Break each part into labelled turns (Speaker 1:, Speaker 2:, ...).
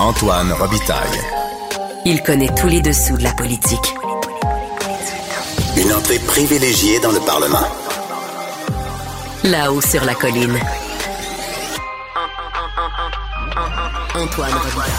Speaker 1: Antoine Robitaille.
Speaker 2: Il connaît tous les dessous de la politique.
Speaker 1: Une entrée privilégiée dans le Parlement.
Speaker 2: Là-haut sur la colline. Antoine Robitaille.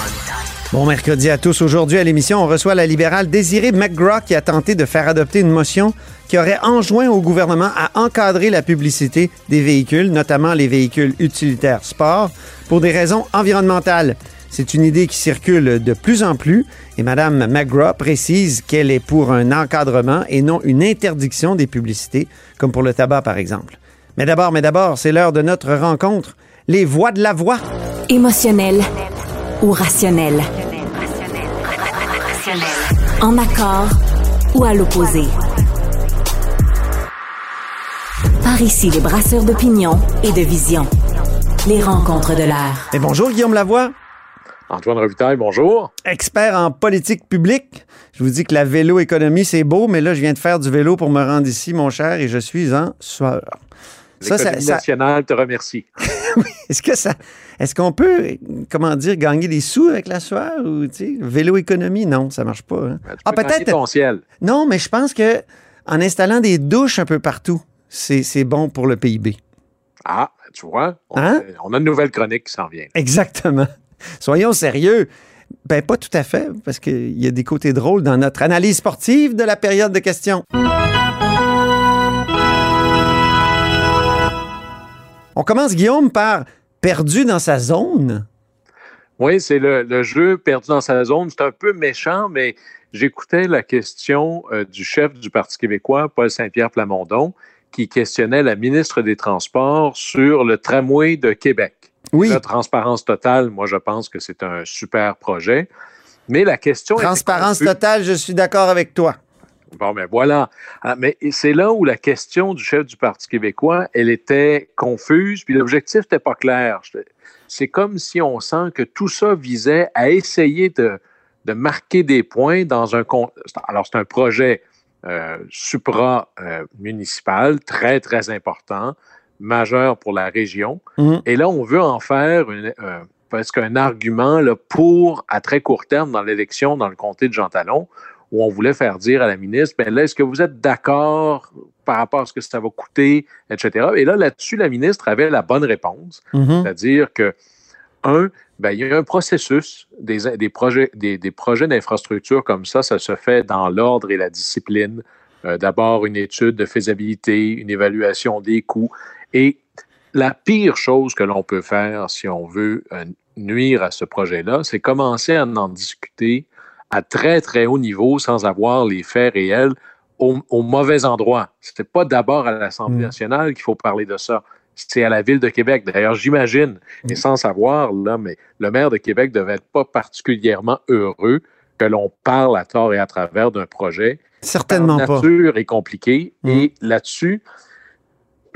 Speaker 3: Bon mercredi à tous. Aujourd'hui à l'émission, on reçoit la libérale Désirée McGraw qui a tenté de faire adopter une motion qui aurait enjoint au gouvernement à encadrer la publicité des véhicules, notamment les véhicules utilitaires sport, pour des raisons environnementales. C'est une idée qui circule de plus en plus et Mme McGraw précise qu'elle est pour un encadrement et non une interdiction des publicités, comme pour le tabac par exemple. Mais d'abord, mais d'abord, c'est l'heure de notre rencontre. Les voix de la voix.
Speaker 4: Émotionnel ou rationnel? En accord ou à l'opposé? Par ici, les brasseurs d'opinion et de vision. Les rencontres de l'air.
Speaker 3: Et bonjour Guillaume Lavoie.
Speaker 5: Antoine Revitaille, bonjour.
Speaker 3: expert en politique publique. Je vous dis que la vélo-économie, c'est beau, mais là, je viens de faire du vélo pour me rendre ici, mon cher, et je suis en sueur.
Speaker 5: Ça, ça, nationale te remercie.
Speaker 3: est-ce que ça, est-ce qu'on peut, comment dire, gagner des sous avec la sueur ou, tu sais, vélo-économie? Non, ça marche pas. Hein.
Speaker 5: Ben, ah, peut-être.
Speaker 3: Non, mais je pense que en installant des douches un peu partout, c'est bon pour le PIB.
Speaker 5: Ah, tu vois, on, hein? on a une nouvelle chronique qui s'en vient.
Speaker 3: Exactement. Soyons sérieux. Ben, pas tout à fait, parce qu'il y a des côtés drôles dans notre analyse sportive de la période de questions. On commence, Guillaume, par perdu dans sa zone.
Speaker 5: Oui, c'est le, jeu perdu dans sa zone. C'est un peu méchant, mais j'écoutais la question euh, du chef du Parti québécois, Paul Saint-Pierre Plamondon, qui questionnait la ministre des Transports sur le tramway de Québec.
Speaker 3: Oui.
Speaker 5: La transparence totale, moi, je pense que c'est un super projet. Mais la question
Speaker 3: Transparence totale, je suis d'accord avec toi.
Speaker 5: Bon, mais voilà. Ah, mais c'est là où la question du chef du Parti québécois, elle était confuse, puis l'objectif n'était pas clair. C'est comme si on sent que tout ça visait à essayer de, de marquer des points dans un... Alors, c'est un projet euh, supra-municipal, très, très important, majeur pour la région. Mhm. Et là, on veut en faire une, euh, presque un argument là, pour, à très court terme, dans l'élection dans le comté de Jean Talon, où on voulait faire dire à la ministre, ben là, est-ce que vous êtes d'accord par rapport à ce que ça va coûter, etc. Et là, là-dessus, la ministre avait la bonne réponse, mhm. c'est-à-dire que, un, ben, il y a un processus, des, des projets, des, des projets d'infrastructure comme ça, ça se fait dans l'ordre et la discipline. Euh, d'abord, une étude de faisabilité, une évaluation des coûts. Et la pire chose que l'on peut faire si on veut euh, nuire à ce projet-là, c'est commencer à en discuter à très, très haut niveau sans avoir les faits réels au, mauvais endroit. Ce n'est pas d'abord à l'Assemblée mm. nationale qu'il faut parler de ça. C'est à la ville de Québec. D'ailleurs, j'imagine, et mm. sans savoir, là, mais le maire de Québec ne devait être pas particulièrement heureux que l'on parle à tort et à travers d'un projet.
Speaker 3: Certainement
Speaker 5: pas. nature est compliqué. Mm. Et là-dessus,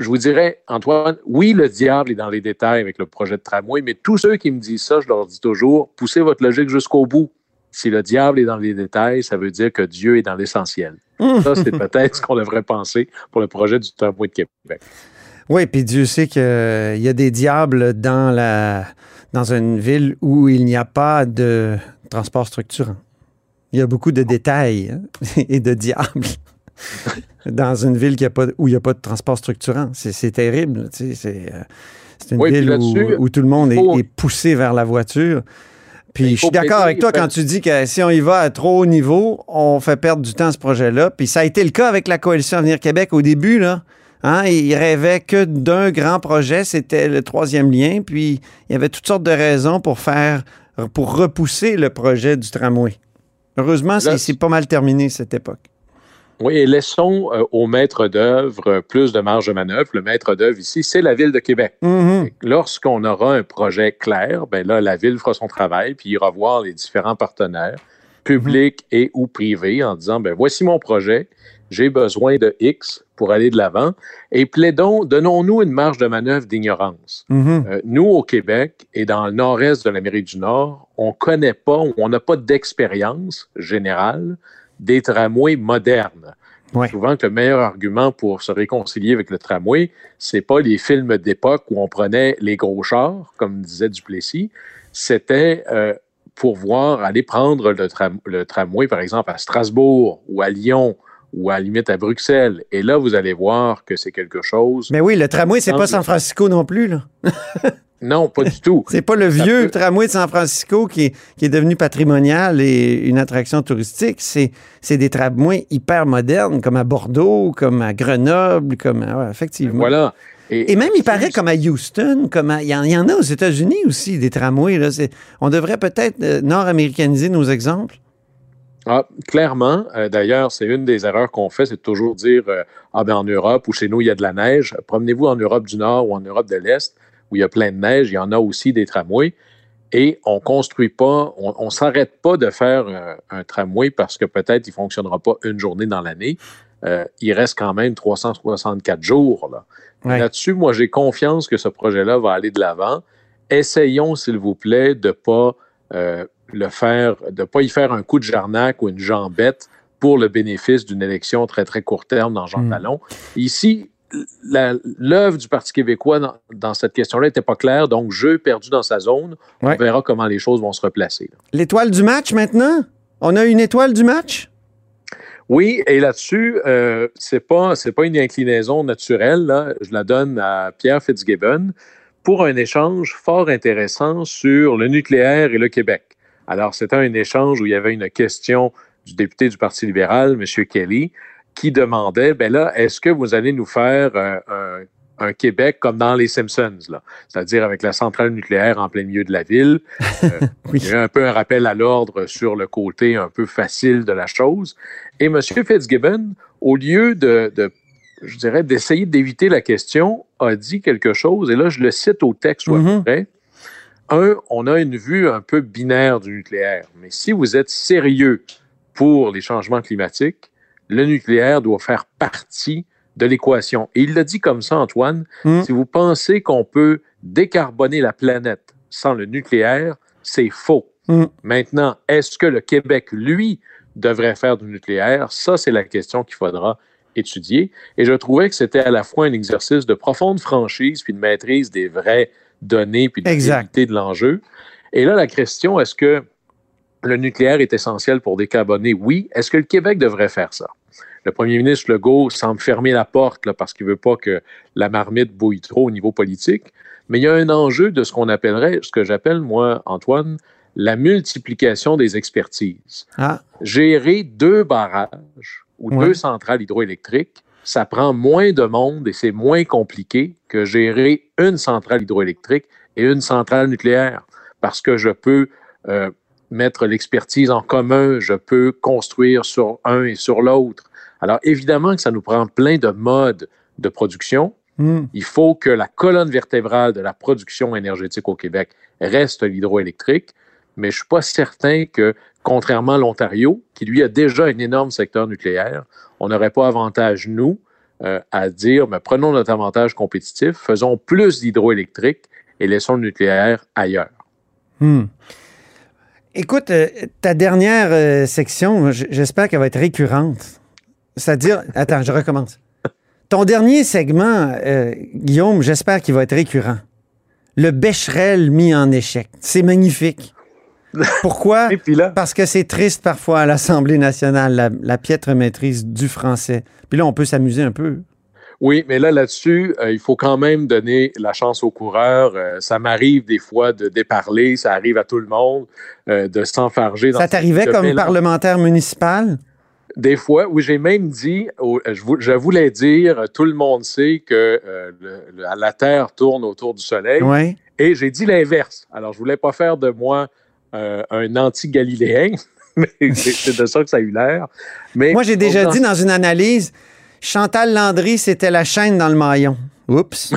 Speaker 5: je vous dirais, Antoine, oui, le diable est dans les détails avec le projet de tramway, mais tous ceux qui me disent ça, je leur dis toujours, poussez votre logique jusqu'au bout. Si le diable est dans les détails, ça veut dire que Dieu est dans l'essentiel. ça, c'est peut-être ce qu'on devrait penser pour le projet du tramway de Québec.
Speaker 3: Oui, puis Dieu sait qu'il y a des diables dans, la, dans une ville où il n'y a pas de transport structurant. Il y a beaucoup de détails hein, et de diables dans une ville qui a pas, où il n'y a pas de transport structurant. C'est terrible. C'est euh, une ville où, tout le monde est, poussé vers la voiture. Puis je suis d'accord avec toi quand tu dis que si on y va à trop haut niveau, on fait perdre du temps à ce projet-là. Puis ça a été le cas avec la coalition Avenir Québec au début, là. Hein, ils rêvaient que d'un grand projet, c'était le troisième lien. Puis il y avait toutes sortes de raisons pour faire, pour repousser le projet du tramway. Heureusement, c'est pas mal terminé cette époque.
Speaker 5: Oui, et laissons euh, au maître d'œuvre plus de marge de manœuvre. Le maître d'œuvre ici, c'est la Ville de Québec.
Speaker 3: Mm-hmm.
Speaker 5: Lorsqu'on aura un projet clair, ben là, la Ville fera son travail, puis ira voir les différents partenaires, publics mm-hmm. et ou privés, en disant, ben voici mon projet, j'ai besoin de X pour aller de l'avant, et plaidons, donnons-nous une marge de manœuvre d'ignorance.
Speaker 3: Mm-hmm.
Speaker 5: Euh, nous, au Québec et dans le nord-est de l'Amérique du Nord, on ne connaît pas, on n'a pas d'expérience générale des tramways modernes. Souvent que le meilleur argument pour se réconcilier avec le tramway, c'est pas les films d'époque où on prenait les gros chars, comme disait Duplessis, c'était euh, pour voir, aller prendre le, le tramway, par exemple, à Strasbourg ou à Lyon ou à la limite à Bruxelles. Et là, vous allez voir que c'est quelque chose.
Speaker 3: Mais oui, le tramway, c'est pas San Francisco non plus, là.
Speaker 5: non, pas du tout.
Speaker 3: c'est pas le vieux tramway de San Francisco qui est, qui est, devenu patrimonial et une attraction touristique. C'est, des tramways hyper modernes, comme à Bordeaux, comme à Grenoble, comme à, effectivement.
Speaker 5: Voilà.
Speaker 3: Et, même, il paraît comme à Houston, comme il, y en, a aux États-Unis aussi, des tramways. Là. On devrait peut-être euh, nord-américaniser nos exemples.
Speaker 5: Ah, clairement. Euh, d'ailleurs, c'est une des erreurs qu'on fait, c'est de toujours dire euh, Ah, ben en Europe ou chez nous, il y a de la neige. Promenez-vous en Europe du Nord ou en Europe de l'Est, où il y a plein de neige, il y en a aussi des tramways. Et on ne construit pas, on ne s'arrête pas de faire un tramway parce que peut-être il ne fonctionnera pas une journée dans l'année. il reste quand même 364 jours. Là. Là-dessus, moi, j'ai confiance que ce projet-là va aller de l'avant. Essayons, s'il vous plaît, de ne pas euh, le faire, de pas y faire un coup de jarnac ou une jambette pour le bénéfice d'une élection très, très court terme dans Jean hmm. Talon. Ici, l'œuvre du Parti québécois dans, cette question-là n'était pas claire, donc jeu perdu dans sa zone. On verra comment les choses vont se replacer.
Speaker 3: L'étoile du match maintenant? On a une étoile du match?
Speaker 5: Oui, et là-dessus, euh, c'est pas c'est pas une inclinaison naturelle. Là. Je la donne à Pierre Fitzgibbon pour un échange fort intéressant sur le nucléaire et le Québec. Alors, c'était un échange où il y avait une question du député du Parti libéral, M. Kelly, qui demandait, ben là, est-ce que vous allez nous faire un, un Québec comme dans les Simpsons, c'est-à-dire avec la centrale nucléaire en plein milieu de la ville. Euh, il y a un peu un rappel à l'ordre sur le côté un peu facile de la chose. Et M. Fitzgibbon, au lieu de, je dirais, d'essayer d'éviter la question, a dit quelque chose, et là, je le cite au texte ou mm-hmm. Un, on a une vue un peu binaire du nucléaire, mais si vous êtes sérieux pour les changements climatiques, le nucléaire doit faire partie de l'équation. Et il l'a dit comme ça, Antoine, hmm. si vous pensez qu'on peut décarboner la planète sans le nucléaire, c'est faux. Hmm. Maintenant, est-ce que le Québec, lui, devrait faire du nucléaire? Ça, c'est la question qu'il faudra étudier. Et je trouvais que c'était à la fois un exercice de profonde franchise puis de maîtrise des vraies données puis de réalité de l'enjeu. Et là, la question, est-ce que le nucléaire est essentiel pour décarboner? Oui. Est-ce que le Québec devrait faire ça? Le premier ministre Legault semble fermer la porte là, parce qu'il ne veut pas que la marmite bouille trop au niveau politique. Mais il y a un enjeu de ce qu'on appellerait, ce que j'appelle, moi, Antoine, la multiplication des expertises. Ah. Gérer deux barrages ou deux centrales hydroélectriques, ça prend moins de monde et c'est moins compliqué que gérer une centrale hydroélectrique et une centrale nucléaire. Parce que je peux euh, mettre l'expertise en commun, je peux construire sur un et sur l'autre. Alors, évidemment que ça nous prend plein de modes de production. Hmm. Il faut que la colonne vertébrale de la production énergétique au Québec reste l'hydroélectrique, mais je ne suis pas certain que, contrairement à l'Ontario, qui lui a déjà un énorme secteur nucléaire, on n'aurait pas avantage, nous, euh, à dire, mais prenons notre avantage compétitif, faisons plus d'hydroélectrique et laissons le nucléaire ailleurs.
Speaker 3: Hmm. Écoute, euh, ta dernière euh, section, j'espère qu'elle va être récurrente. C'est-à-dire, attends, je recommence. Ton dernier segment, euh, Guillaume, j'espère qu'il va être récurrent. Le Becherel mis en échec. C'est magnifique. Pourquoi? Parce que c'est triste parfois à l'Assemblée nationale, la, piètre maîtrise du français. Puis là, on peut s'amuser un peu.
Speaker 5: Oui, mais là, là-dessus, euh, il faut quand même donner la chance aux coureurs. Euh, ça m'arrive des fois de déparler, ça arrive à tout le monde, de s'enfarger.
Speaker 3: Ça t'arrivait comme parlementaire municipal?
Speaker 5: Des fois, où j'ai même dit, je, voulais dire, tout le monde sait que euh, la Terre tourne autour du Soleil. Et j'ai dit l'inverse. Alors, je voulais pas faire de moi euh, un anti-galiléen, mais c'est de ça que ça a eu l'air.
Speaker 3: Moi, j'ai déjà dit dans une analyse, Chantal Landry, c'était la chaîne dans le maillon. Oups.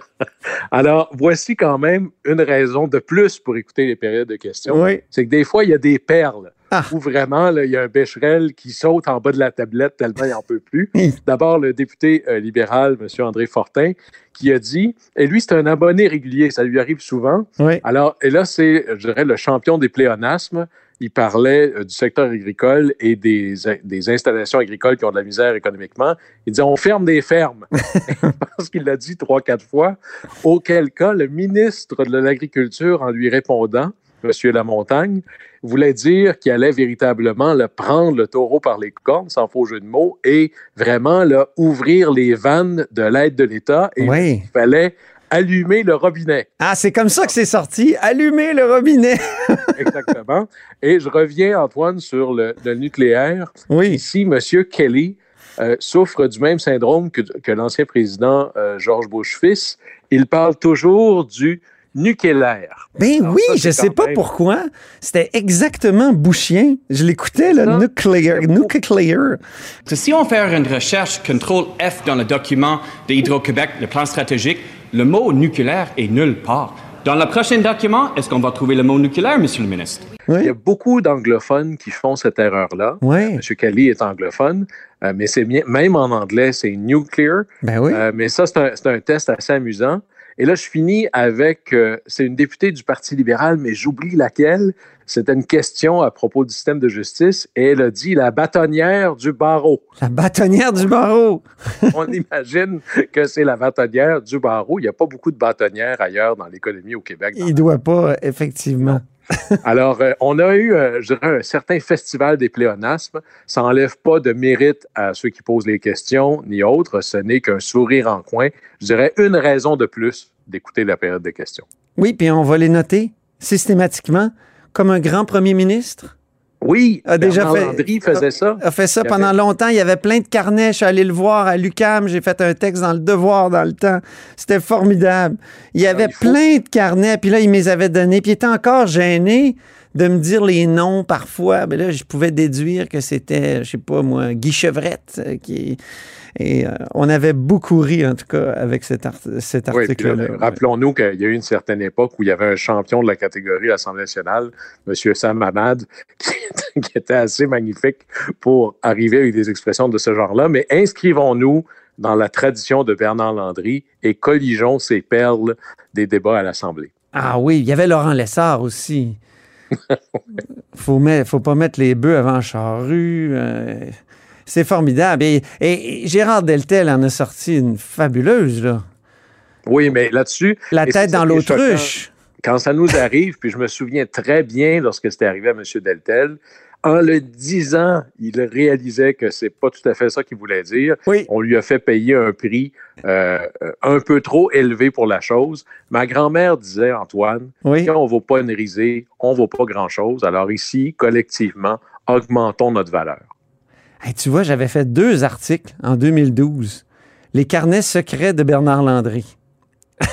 Speaker 5: Alors, voici quand même une raison de plus pour écouter les périodes de questions. C'est que des fois, il y a des perles. Ah. Où vraiment, il y a un Becherel qui saute en bas de la tablette tellement il n'en peut plus. D'abord, le député euh, libéral, M. André Fortin, qui a dit, et lui, c'est un abonné régulier, ça lui arrive souvent. Alors, et là, c'est, je dirais, le champion des pléonasmes. Il parlait euh, du secteur agricole et des, des, installations agricoles qui ont de la misère économiquement. Il disait, on ferme des fermes. je pense qu'il l'a dit trois, quatre fois. Auquel cas, le ministre de l'Agriculture, en lui répondant, M. Lamontagne, voulait dire qu'il allait véritablement le prendre le taureau par les cornes, sans faux jeu de mots, et vraiment là, ouvrir les vannes de l'aide de l'État. Et
Speaker 3: Oui.
Speaker 5: il fallait allumer le robinet.
Speaker 3: Ah, c'est comme ça que c'est sorti. Allumer le robinet.
Speaker 5: Exactement. Et je reviens, Antoine, sur le, le nucléaire.
Speaker 3: Oui.
Speaker 5: Ici, M. Kelly euh, souffre du même syndrome que, que l'ancien président euh, George Bush fils. Il parle toujours du nucléaire.
Speaker 3: Ben
Speaker 5: Alors
Speaker 3: oui,
Speaker 5: ça,
Speaker 3: je sais pas
Speaker 5: même-
Speaker 3: pourquoi. C'était exactement bouchien. Je l'écoutais, le nucléaire. Nucléaire.
Speaker 6: Si on fait une recherche CTRL F dans le document de Hydro-Québec, le plan stratégique, le mot nucléaire est nulle part. Dans le prochain document, est-ce qu'on va trouver le mot nucléaire, Monsieur le ministre?
Speaker 5: Il y a beaucoup d'anglophones qui font cette erreur-là.
Speaker 3: Oui.
Speaker 5: M. Kelly est anglophone, euh, mais c'est bien, même en anglais, c'est nuclear.
Speaker 3: Ben oui.
Speaker 5: Euh, mais ça, c'est un, c'est un test assez amusant. Et là, je finis avec, euh, c'est une députée du Parti libéral, mais j'oublie laquelle. C'était une question à propos du système de justice et elle a dit la bâtonnière du barreau.
Speaker 3: La bâtonnière du barreau.
Speaker 5: On imagine que c'est la bâtonnière du barreau. Il n'y a pas beaucoup de bâtonnières ailleurs dans l'économie au Québec.
Speaker 3: Il doit pas, effectivement.
Speaker 5: Alors, euh, on a eu, euh, je dirais, un certain festival des pléonasmes. Ça n'enlève pas de mérite à ceux qui posent les questions, ni autres. Ce n'est qu'un sourire en coin. Je dirais une raison de plus d'écouter la période des questions.
Speaker 3: Oui, puis on va les noter systématiquement comme un grand premier ministre.
Speaker 5: Oui,
Speaker 3: A déjà
Speaker 5: Bernard
Speaker 3: fait-
Speaker 5: Landry faisait ça.
Speaker 3: a fait ça
Speaker 5: Il
Speaker 3: pendant
Speaker 5: avait-
Speaker 3: longtemps. Il y avait plein de carnets. Je suis allé le voir à l'UCAM. J'ai fait un texte dans le Devoir dans le temps. C'était formidable. Il y avait
Speaker 5: Ah, il faut-
Speaker 3: plein de carnets. Puis là, il me les avait donnés. Puis il était encore gêné de me dire les noms parfois. Mais là, je pouvais déduire que c'était, je sais pas moi, Guy Chevrette. euh, qui... Et euh, on avait beaucoup ri, en tout cas, avec cet, art- cet
Speaker 5: Oui, puis là,
Speaker 3: article-là.
Speaker 5: Rappelons-nous qu'il y a eu une certaine époque où il y avait un champion de la catégorie à l'Assemblée nationale, M. Sam Hamad, qui, était- qui était assez magnifique pour arriver avec des expressions de ce genre-là. Mais inscrivons-nous dans la tradition de Bernard Landry et colligeons ces perles des débats à l'Assemblée.
Speaker 3: Ah oui, il y avait Laurent Lessard aussi. faut, faut pas mettre les bœufs avant charrue. euh, c'est formidable. Et, et- et Gérard Deltel en a sorti une fabuleuse, là.
Speaker 5: Oui, mais là-dessus,
Speaker 3: La tête dans l'autruche.
Speaker 5: quand ça nous arrive, puis je me souviens très bien lorsque c'était arrivé à M. Deltel, en le disant, il réalisait que c'est pas tout à fait ça qu'il voulait dire.
Speaker 3: Oui.
Speaker 5: On lui a fait payer un prix euh, euh, un peu trop élevé pour la chose. Ma grand-mère disait, Antoine,
Speaker 3: Oui.
Speaker 5: quand on ne vaut pas une risée, on ne vaut pas grand-chose. Alors ici, collectivement, augmentons notre valeur.
Speaker 3: Hey, tu vois, j'avais fait deux articles en 2012. Les carnets secrets de Bernard Landry.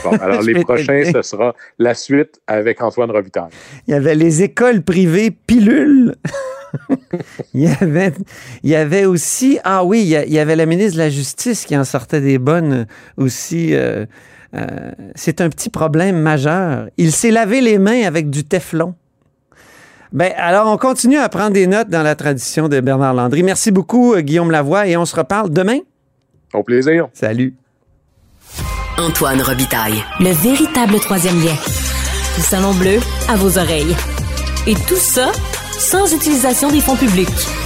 Speaker 5: Bon, alors les prochains, ce sera la suite avec Antoine Robitaille.
Speaker 3: Il y avait les écoles privées pilules. il, y avait, il y avait aussi, ah oui, il y, a- il y avait la ministre de la Justice qui en sortait des bonnes aussi. euh, euh, c'est un petit problème majeur. Il s'est lavé les mains avec du Teflon. Ben, alors, on continue à prendre des notes dans la tradition de Bernard Landry. Merci beaucoup, euh, Guillaume Lavoie, et on se reparle demain.
Speaker 5: Au plaisir.
Speaker 3: Salut.
Speaker 2: Antoine Robitaille.
Speaker 4: Le véritable troisième lien. Le salon bleu à vos oreilles. Et tout ça sans utilisation des fonds publics.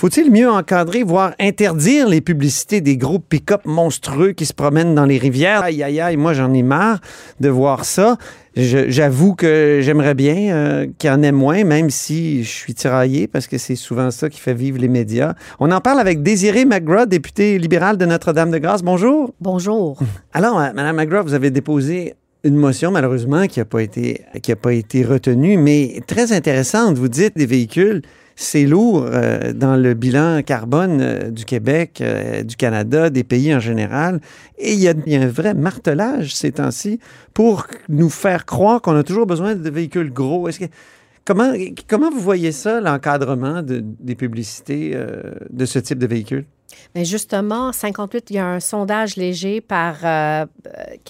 Speaker 3: Faut-il mieux encadrer, voire interdire les publicités des groupes pick-up monstrueux qui se promènent dans les rivières? Aïe, aïe, aïe, moi j'en ai marre de voir ça. J'avoue que j'aimerais bien euh, qu'il y en ait moins, même si je suis tiraillé, parce que c'est souvent ça qui fait vivre les médias. On en parle avec Désirée McGraw, députée libérale de Notre-Dame-de-Grâce. Bonjour.
Speaker 7: Bonjour.
Speaker 3: Alors, euh, Mme McGraw, vous avez déposé une motion, malheureusement, qui n'a pas, été- qui a pas été retenue, mais très intéressante. Vous dites des véhicules, c'est lourd euh, dans le bilan carbone euh, du Québec, euh, du Canada, des pays en général. Et il y, a, un vrai martelage ces temps-ci pour nous faire croire qu'on a toujours besoin de véhicules gros. Est-ce que, comment, comment vous voyez ça, l'encadrement de- des publicités de ce type de véhicules?
Speaker 7: Mais justement, 58, il y a un sondage léger qui a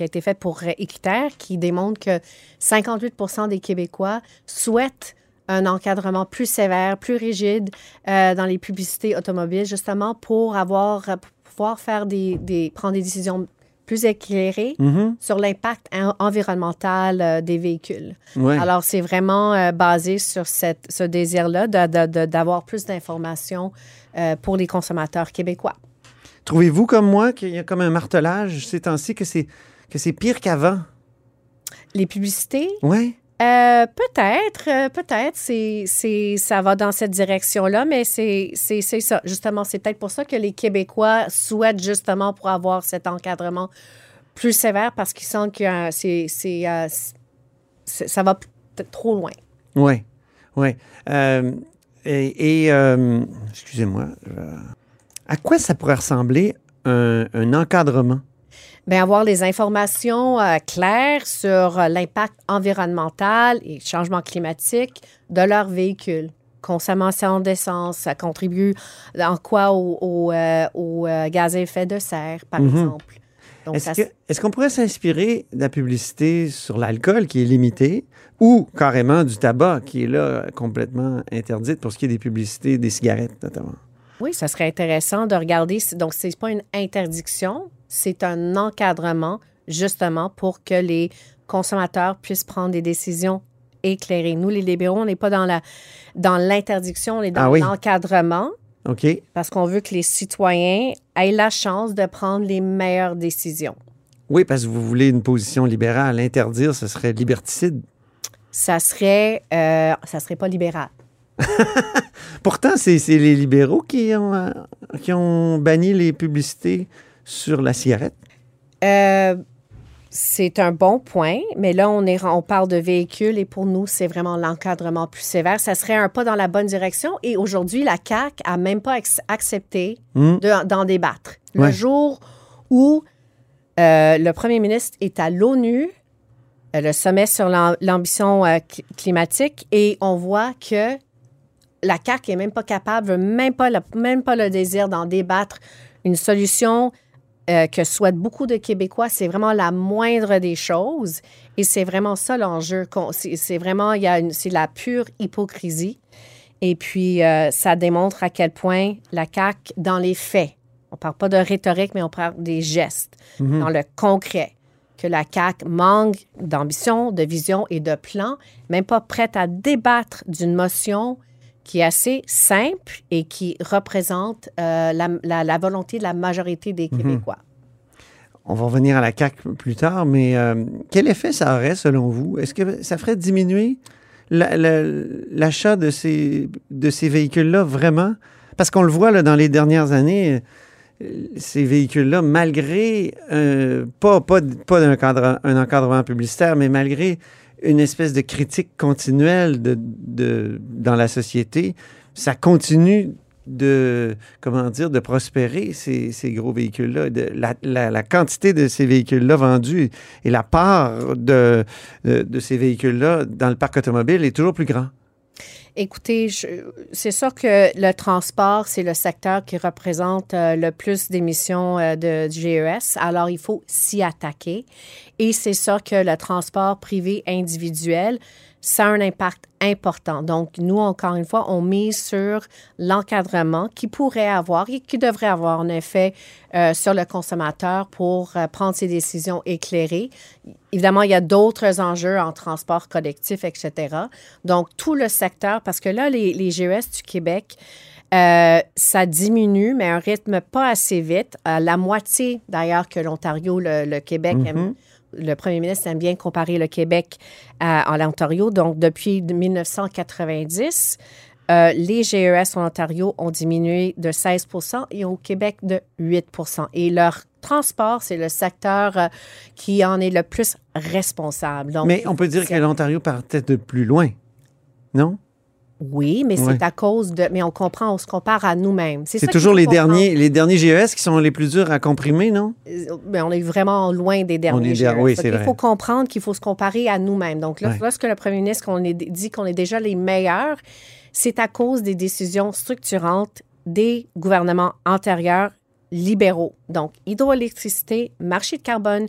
Speaker 7: été fait pour Équiterre qui démontre que 58% des Québécois souhaitent un encadrement plus sévère, plus rigide euh, dans les publicités automobiles, justement pour avoir, pour pouvoir faire des, des, prendre des décisions plus éclairées
Speaker 3: Mhm.
Speaker 7: sur l'impact en- environnemental euh, des véhicules.
Speaker 3: Ouais.
Speaker 7: Alors, c'est vraiment euh, basé sur cette, ce désir-là d'avoir plus d'informations pour les consommateurs québécois.
Speaker 3: Trouvez-vous comme moi qu'il y a comme un martelage ces temps-ci que c'est que c'est pire qu'avant?
Speaker 7: Les publicités,
Speaker 3: Ouais.
Speaker 7: Euh, peut-être, euh, peut-être, c'est, c'est, ça va dans cette direction-là, mais c'est, c'est, c'est ça. Justement, c'est peut-être pour ça que les Québécois souhaitent justement pour avoir cet encadrement plus sévère parce qu'ils sentent que c'est, euh, c'est- ça va peut-être trop loin.
Speaker 3: Oui, oui. Et, excusez-moi, à quoi ça pourrait ressembler un encadrement?
Speaker 7: Bien, avoir les informations euh, claires sur euh, l'impact environnemental et changement climatique de leur véhicule. Consommation d'essence, ça contribue en quoi au, au, euh, au, gaz à effet de serre, par
Speaker 3: Mhm.
Speaker 7: exemple.
Speaker 3: Est-ce
Speaker 7: ça
Speaker 3: qu'on pourrait s'inspirer de la publicité sur l'alcool qui est limitée ou carrément du tabac qui est là complètement interdite pour ce qui est des publicités des cigarettes notamment?
Speaker 7: Oui, ça serait intéressant de regarder. Donc, c'est pas une interdiction, c'est un encadrement justement pour que les consommateurs puissent prendre des décisions éclairées. Nous, les libéraux, on n'est pas dans la dans l'interdiction, on est dans
Speaker 3: Ah oui.
Speaker 7: l'encadrement
Speaker 3: OK.
Speaker 7: parce qu'on veut que les citoyens aient la chance de prendre les meilleures décisions.
Speaker 3: Oui, parce que vous voulez une position libérale. Interdire, ce serait liberticide.
Speaker 7: Ça serait, euh, ça serait pas libéral.
Speaker 3: Pourtant, c'est les libéraux qui ont, euh, qui ont banni les publicités sur la cigarette?
Speaker 7: Euh, c'est un bon point, mais là, on, est, on parle de véhicules et pour nous, c'est vraiment l'encadrement plus sévère. Ça serait un pas dans la bonne direction et aujourd'hui, la CAQ a même pas accepté
Speaker 3: Hmm.
Speaker 7: de- d'en débattre. Le
Speaker 3: Ouais.
Speaker 7: jour où euh, le premier ministre est à l'ONU, euh, le sommet sur l'am- l'ambition euh, cl- climatique, et on voit que la CAQ est même pas capable, même pas, le- même pas le désir d'en débattre. Une solution euh, que souhaitent beaucoup de Québécois, c'est vraiment la moindre des choses. Et c'est vraiment ça l'enjeu. C'est vraiment, il y a c'est la pure hypocrisie. Et puis, euh, ça démontre à quel point la CAQ, dans les faits, on parle pas de rhétorique, mais on parle des gestes, dans le concret, que la CAQ manque d'ambition, de vision et de plan, même pas prête à débattre d'une motion qui est assez simple et qui représente euh, la, la- la volonté de la majorité des Québécois.
Speaker 3: On va revenir à la CAQ plus tard, mais euh, quel effet ça aurait selon vous? Est-ce que ça ferait diminuer la- la- l'achat de ces, de ces véhicules-là vraiment? Parce qu'on le voit là, dans les dernières années, euh, ces véhicules-là, malgré euh, pas, pas, pas un, encadre- un encadrement publicitaire, mais malgré une espèce de critique continuelle de, de- dans la société, ça continue de, comment dire, de prospérer, ces, ces gros véhicules-là. La, la- quantité de ces véhicules-là vendus et la part de, de, de ces véhicules-là dans le parc automobile est toujours plus grand.
Speaker 7: Écoutez, c'est sûr que le transport, c'est le secteur qui représente euh, le plus d'émissions euh, de, GES. Alors, il faut s'y attaquer. Et c'est sûr que le transport privé individuel, ça a un impact important. Donc, nous, encore une fois, on mise sur l'encadrement qui pourrait avoir et qui devrait avoir un effet euh, sur le consommateur pour prendre ses décisions éclairées. Évidemment, il y a d'autres enjeux en transport collectif, etc. Donc, tout le secteur, parce que là, les, les GES du Québec, euh, ça diminue, mais à un rythme pas assez vite. À la moitié, d'ailleurs, que l'Ontario, le, le Québec aime- le premier ministre aime bien comparer le Québec à, à l'Ontario. Donc, depuis 1990, euh, les GES en Ontario ont diminué de 16% et au Québec de 8% Et leur transport, c'est le secteur euh, qui en est le plus responsable. Donc,
Speaker 3: Mais on peut dire que l'Ontario partait de plus loin, non?
Speaker 7: Oui, mais
Speaker 3: Ouais.
Speaker 7: c'est à cause de. Mais on comprend, on se compare à nous-mêmes.
Speaker 3: C'est toujours les
Speaker 7: comprendre.
Speaker 3: derniers, les derniers GES qui sont les plus durs à comprimer, non?
Speaker 7: Euh, Mais on est vraiment loin des derniers.
Speaker 3: est der-
Speaker 7: GES.
Speaker 3: oui,
Speaker 7: qu'il
Speaker 3: vrai.
Speaker 7: faut comprendre qu'il faut se comparer à nous-mêmes. Donc, là,
Speaker 3: Ouais.
Speaker 7: lorsque le premier ministre qu'on est, dit qu'on est déjà les meilleurs, c'est à cause des décisions structurantes des gouvernements antérieurs libéraux. Donc, hydroélectricité, marché de carbone,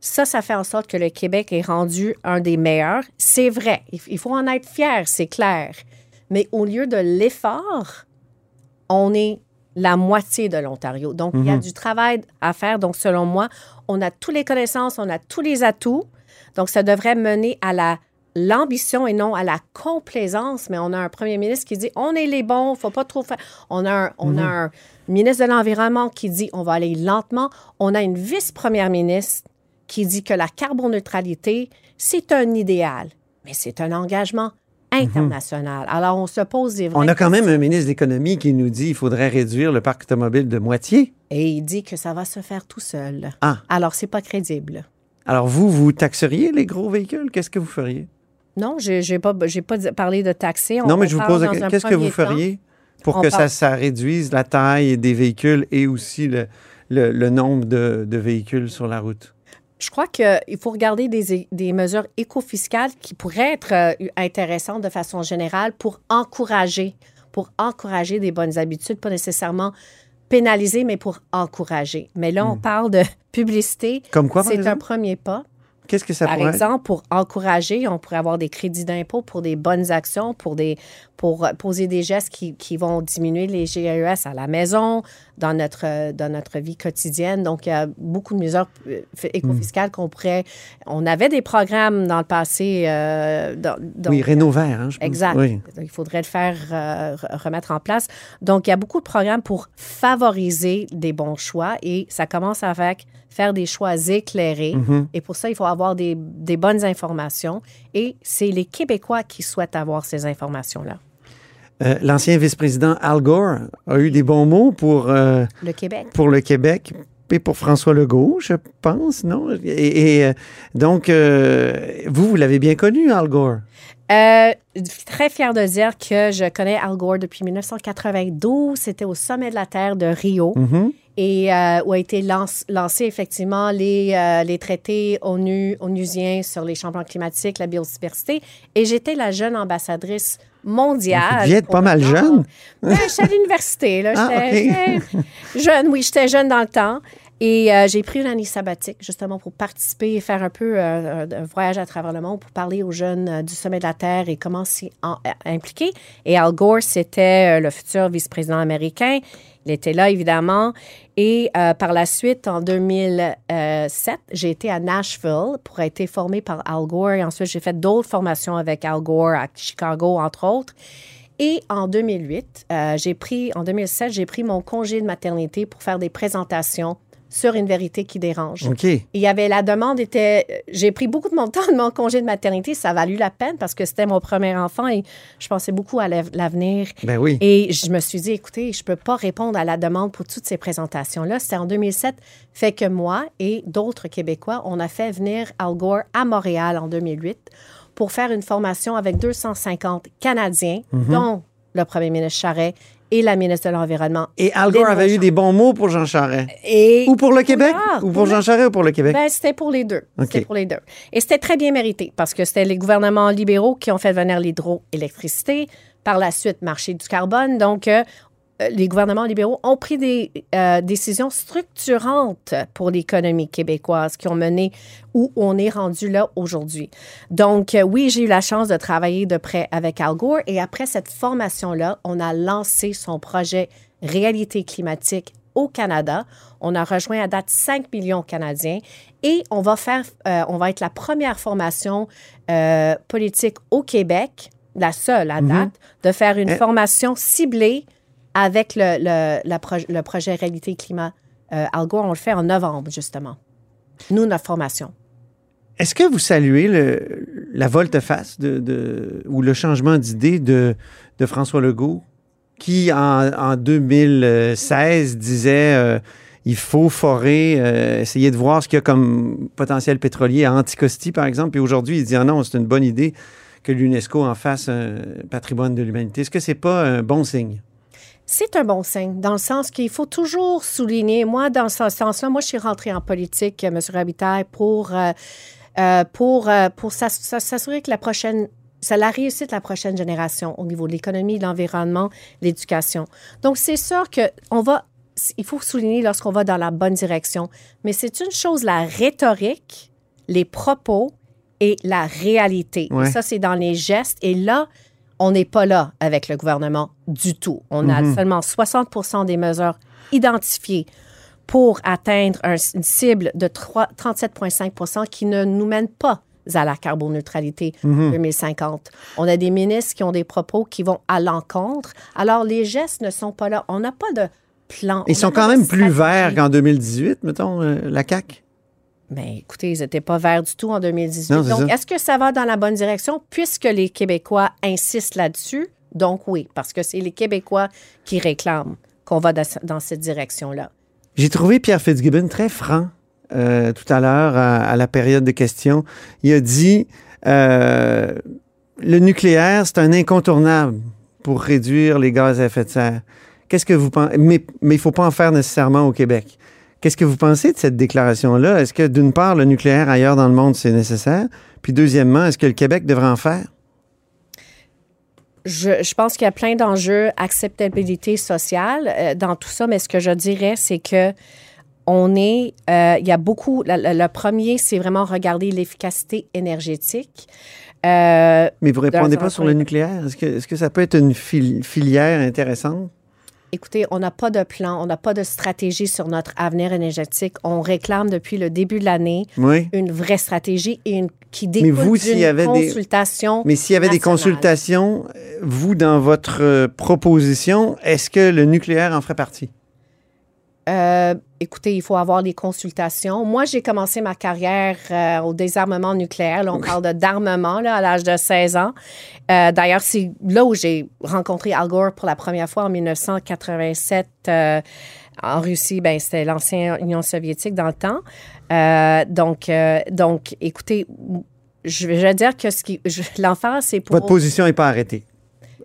Speaker 7: ça, ça fait en sorte que le Québec est rendu un des meilleurs. C'est vrai. Il il faut en être fier, c'est clair. Mais au lieu de l'effort, on est la moitié de l'Ontario. Donc, il y a du travail à faire. Donc, selon moi, on a toutes les connaissances, on a tous les atouts. Donc, ça devrait mener à la l'ambition et non à la complaisance. Mais on a un premier ministre qui dit on est les bons, faut pas trop faire. On a un, on a un ministre de l'Environnement qui dit on va aller lentement. On a une vice-première ministre qui dit que la carboneutralité, c'est un idéal. mais c'est un engagement international. Alors, on se pose des vraies
Speaker 3: On a quand même un ministre de l'économie qui nous dit qu'il faudrait réduire le parc automobile de moitié.
Speaker 7: Et il dit que ça va se faire tout seul.
Speaker 3: Ah.
Speaker 7: Alors, c'est pas crédible.
Speaker 3: Alors, vous, vous taxeriez les gros véhicules? Qu'est-ce que vous feriez?
Speaker 7: Non, j'ai j'ai pas, parlé de taxer. On-
Speaker 3: non, mais je vous pose Qu'est-ce que vous feriez pour
Speaker 7: on
Speaker 3: que ça, réduise la taille des véhicules et aussi le, le- le nombre de, de véhicules sur la route?
Speaker 7: Je crois qu'il faut regarder des, des mesures éco-fiscales qui pourraient être euh, intéressantes de façon générale pour encourager, pour encourager des bonnes habitudes, pas nécessairement pénaliser, mais pour encourager. Mais là, on parle de publicité.
Speaker 3: Hmm. Comme quoi,
Speaker 7: C'est un premier pas.
Speaker 3: Qu'est-ce que ça
Speaker 7: Par
Speaker 3: pourrait
Speaker 7: exemple, pour encourager, on pourrait avoir des crédits d'impôt pour des bonnes actions, pour, des, pour euh, poser des gestes qui, qui vont diminuer les GES à la maison, dans notre, euh, dans notre vie quotidienne. Donc, il y a beaucoup de mesures euh, éco-fiscales qu'on pourrait... On avait des programmes dans le passé. euh, dans- dans-
Speaker 3: Oui, Renault Vert, hein, je pense.
Speaker 7: Exact.
Speaker 3: Oui.
Speaker 7: Il faudrait le faire euh, re- remettre en place. Donc, il y a beaucoup de programmes pour favoriser des bons choix et ça commence avec faire des choix éclairés.
Speaker 3: Mhm.
Speaker 7: Et pour ça, il faut avoir des, des bonnes informations. Et c'est les Québécois qui souhaitent avoir ces informations-là.
Speaker 3: Euh, L'ancien vice-président Al Gore a eu des bons mots pour, euh,
Speaker 7: Le Québec.
Speaker 3: pour le Québec et pour François Legault, je pense, non? Et, et, euh, donc, euh, vous, vous l'avez bien connu, Al Gore?
Speaker 7: Euh, très fière de dire que je connais Al Gore depuis 1992. C'était au sommet de la Terre de Rio.
Speaker 3: Mhm.
Speaker 7: et euh, où a été lance- lancé effectivement les, euh, les traités ONU, onusiens sur les changements climatiques, la biodiversité. Et j'étais la jeune ambassadrice mondiale.
Speaker 3: Vous
Speaker 7: pour
Speaker 3: pas mal jeune.
Speaker 7: J'étais à l'université. Là.
Speaker 3: Ah,
Speaker 7: jeune, oui, j'étais jeune dans le temps. Et euh, j'ai pris une année sabbatique justement pour participer et faire un peu euh, un voyage à travers le monde pour parler aux jeunes euh, du sommet de la Terre et comment s'y impliquer. Et Al Gore, c'était le futur vice-président américain. Il était là, évidemment. Et par la suite, en 2007, j'ai été à Nashville pour être formée par Al Gore. Et ensuite, j'ai fait d'autres formations avec Al Gore à Chicago, entre autres. Et en 2008, euh, j'ai pris, en 2007, j'ai pris mon congé de maternité pour faire des présentations sur une vérité qui dérange.
Speaker 3: OK.
Speaker 7: Il y avait la demande était j'ai pris beaucoup de mon temps de mon congé de maternité, ça a valu la peine parce que c'était mon premier enfant et je pensais beaucoup à l'av- l'avenir.
Speaker 3: Ben oui.
Speaker 7: Et je me suis dit écoutez, je peux pas répondre à la demande pour toutes ces présentations là, c'était en 2007, fait que moi et d'autres Québécois, on a fait venir Al Gore à Montréal en 2008 pour faire une formation avec 250 Canadiens dont le premier ministre Charest et la ministre de l'environnement.
Speaker 3: Et Al Gore avait eu des bons mots pour Jean Charest.
Speaker 7: Et
Speaker 3: Ou pour le Québec? Ou pour Jean Charest ou pour le Québec?
Speaker 7: ben, c'était pour les deux. C'était pour les deux. Et c'était très bien mérité parce que c'était les gouvernements libéraux qui ont fait venir l'hydroélectricité, par la suite, marché du carbone. Donc, euh, les gouvernements libéraux ont pris des euh, décisions structurantes pour l'économie québécoise qui ont mené où on est rendu là aujourd'hui. Donc, euh, oui, j'ai eu la chance de travailler de près avec Al Gore et après cette formation-là, on a lancé son projet Réalité climatique au Canada. On a rejoint à date 5 millions de Canadiens et on va faire, euh, on va être la première formation euh, politique au Québec, la seule à date, de faire une
Speaker 3: Eh.
Speaker 7: formation ciblée avec le, le, la le projet Réalité Climat. Euh, Al Gore, on le fait en novembre, justement. Nous, notre formation.
Speaker 3: Est-ce que vous saluez la volte-face de, de- ou le changement d'idée de, de François Legault, qui en, en 2016 disait euh, il faut forer, euh, essayer de voir ce qu'il y a comme potentiel pétrolier à Anticosti, par exemple, puis aujourd'hui, il dit ah non, c'est une bonne idée que l'UNESCO en fasse un patrimoine de l'humanité. Est-ce que c'est pas un bon signe?
Speaker 7: C'est un bon signe, dans le sens qu'il faut toujours souligner, moi, dans ce sens-là, moi, je suis rentrée en politique, euh, M. Rabitaille, pour, euh, euh, pour, pour s'ass- s'ass- s'assurer que la prochaine, c'est la réussite de la prochaine génération au niveau de l'économie, de l'environnement, l'éducation. Donc, c'est sûr qu'on va, il faut souligner lorsqu'on va dans la bonne direction, mais c'est une chose, la rhétorique, les propos et la réalité.
Speaker 3: Ouais.
Speaker 7: Et ça, c'est dans les gestes. Et là, on n'est pas là avec le gouvernement du tout. On a seulement 60 des mesures identifiées pour atteindre un- une cible de 3 37,5% qui ne nous mène pas à la carboneutralité 2050. On a des ministres qui ont des propos qui vont à l'encontre. Alors, les gestes ne sont pas là. On n'a pas de plan.
Speaker 3: Ils
Speaker 7: On
Speaker 3: sont quand même plus verts qu'en 2018, mettons, euh, la CAQ.
Speaker 7: Mais écoutez, ils n'étaient pas verts du tout en 2018.
Speaker 3: Non, c'est
Speaker 7: donc, est-ce que ça va dans la bonne direction? Puisque les Québécois insistent là-dessus? Donc, oui, parce que c'est les Québécois qui réclament qu'on va dans, cette direction-là.
Speaker 3: J'ai trouvé Pierre Fitzgibbon très franc euh, tout à l'heure à, à la période de questions. Il a dit euh, le nucléaire, c'est un incontournable pour réduire les gaz à effet de serre. Qu'est-ce que vous pensez? Mais il ne faut pas en faire nécessairement au Québec. Qu'est-ce que vous pensez de cette déclaration-là? Est-ce que, d'une part, le nucléaire ailleurs dans le monde, c'est nécessaire? Puis, deuxièmement, est-ce que le Québec devrait en faire?
Speaker 7: Je, je pense qu'il y a plein d'enjeux, acceptabilité sociale euh, dans tout ça, mais ce que je dirais, c'est que on est, euh, il y a beaucoup, le, premier, c'est vraiment regarder l'efficacité énergétique. Euh,
Speaker 3: Mais vous répondez pas sur le nucléaire? Est-ce que, est-ce que ça peut être une fil- filière intéressante?
Speaker 7: Écoutez, on n'a pas de plan, on n'a pas de stratégie sur notre avenir énergétique. On réclame depuis le début de l'année
Speaker 3: Oui.
Speaker 7: une vraie stratégie et une, qui découle
Speaker 3: vous, s'il y avait des-
Speaker 7: consultation.
Speaker 3: Mais s'il y avait des consultations, euh, vous, dans votre euh, proposition, est-ce que le nucléaire en ferait partie?
Speaker 7: Euh, écoutez, il faut avoir des consultations. Moi, j'ai commencé ma carrière euh, au désarmement nucléaire. Là, on parle de d'armement là, à l'âge de 16 ans. Euh, D'ailleurs, c'est là où j'ai rencontré Al Gore pour la première fois en 1987 euh, en Russie. Ben, c'était l'ancienne Union soviétique dans le temps. Donc, donc, écoutez, je vais je vais dire que ce qui, je- l'enfer, c'est pour
Speaker 3: Votre position n'est pas arrêtée.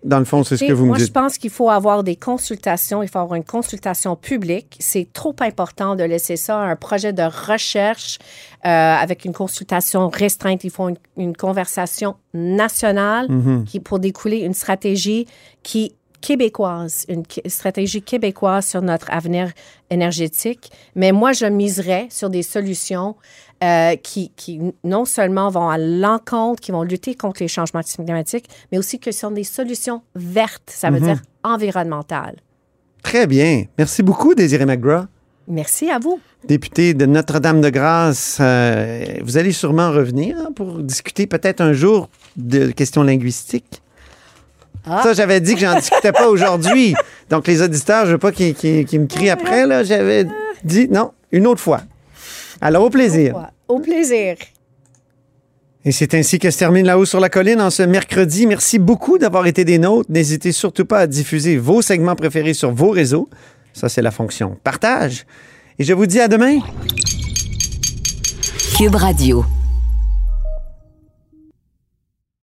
Speaker 3: Dans le fond, c'est ce que vous
Speaker 7: moi,
Speaker 3: me
Speaker 7: je
Speaker 3: dites.
Speaker 7: pense qu'il faut avoir des consultations. Il faut avoir une consultation publique. C'est trop important de laisser ça à un projet de recherche euh, avec une consultation restreinte. Il faut une, une conversation nationale
Speaker 3: Mhm.
Speaker 7: qui, pour découler une stratégie qui québécoise, une stratégie québécoise sur notre avenir énergétique. Mais moi, je miserais sur des solutions euh, qui, qui non seulement vont à l'encontre, qui vont lutter contre les changements climatiques, mais aussi que ce sont des solutions vertes, ça veut
Speaker 3: Mhm.
Speaker 7: dire environnementales.
Speaker 3: Très bien. Merci beaucoup, Désiré McGraw.
Speaker 7: Merci à vous.
Speaker 3: Député de Notre-Dame-de-Grâce, euh, vous allez sûrement revenir pour discuter peut-être un jour de questions linguistiques.
Speaker 7: Ah.
Speaker 3: Ça, j'avais dit que j'en discutais pas aujourd'hui. Donc, les auditeurs, je veux pas qu'ils me crient après. là. J'avais dit non, une autre fois. Alors, au plaisir.
Speaker 7: Au plaisir.
Speaker 3: Et c'est ainsi que se termine La Haut sur la Colline en ce mercredi. Merci beaucoup d'avoir été des nôtres. N'hésitez surtout pas à diffuser vos segments préférés sur vos réseaux. Ça, c'est la fonction partage. Et je vous dis à demain.
Speaker 2: Cube Radio.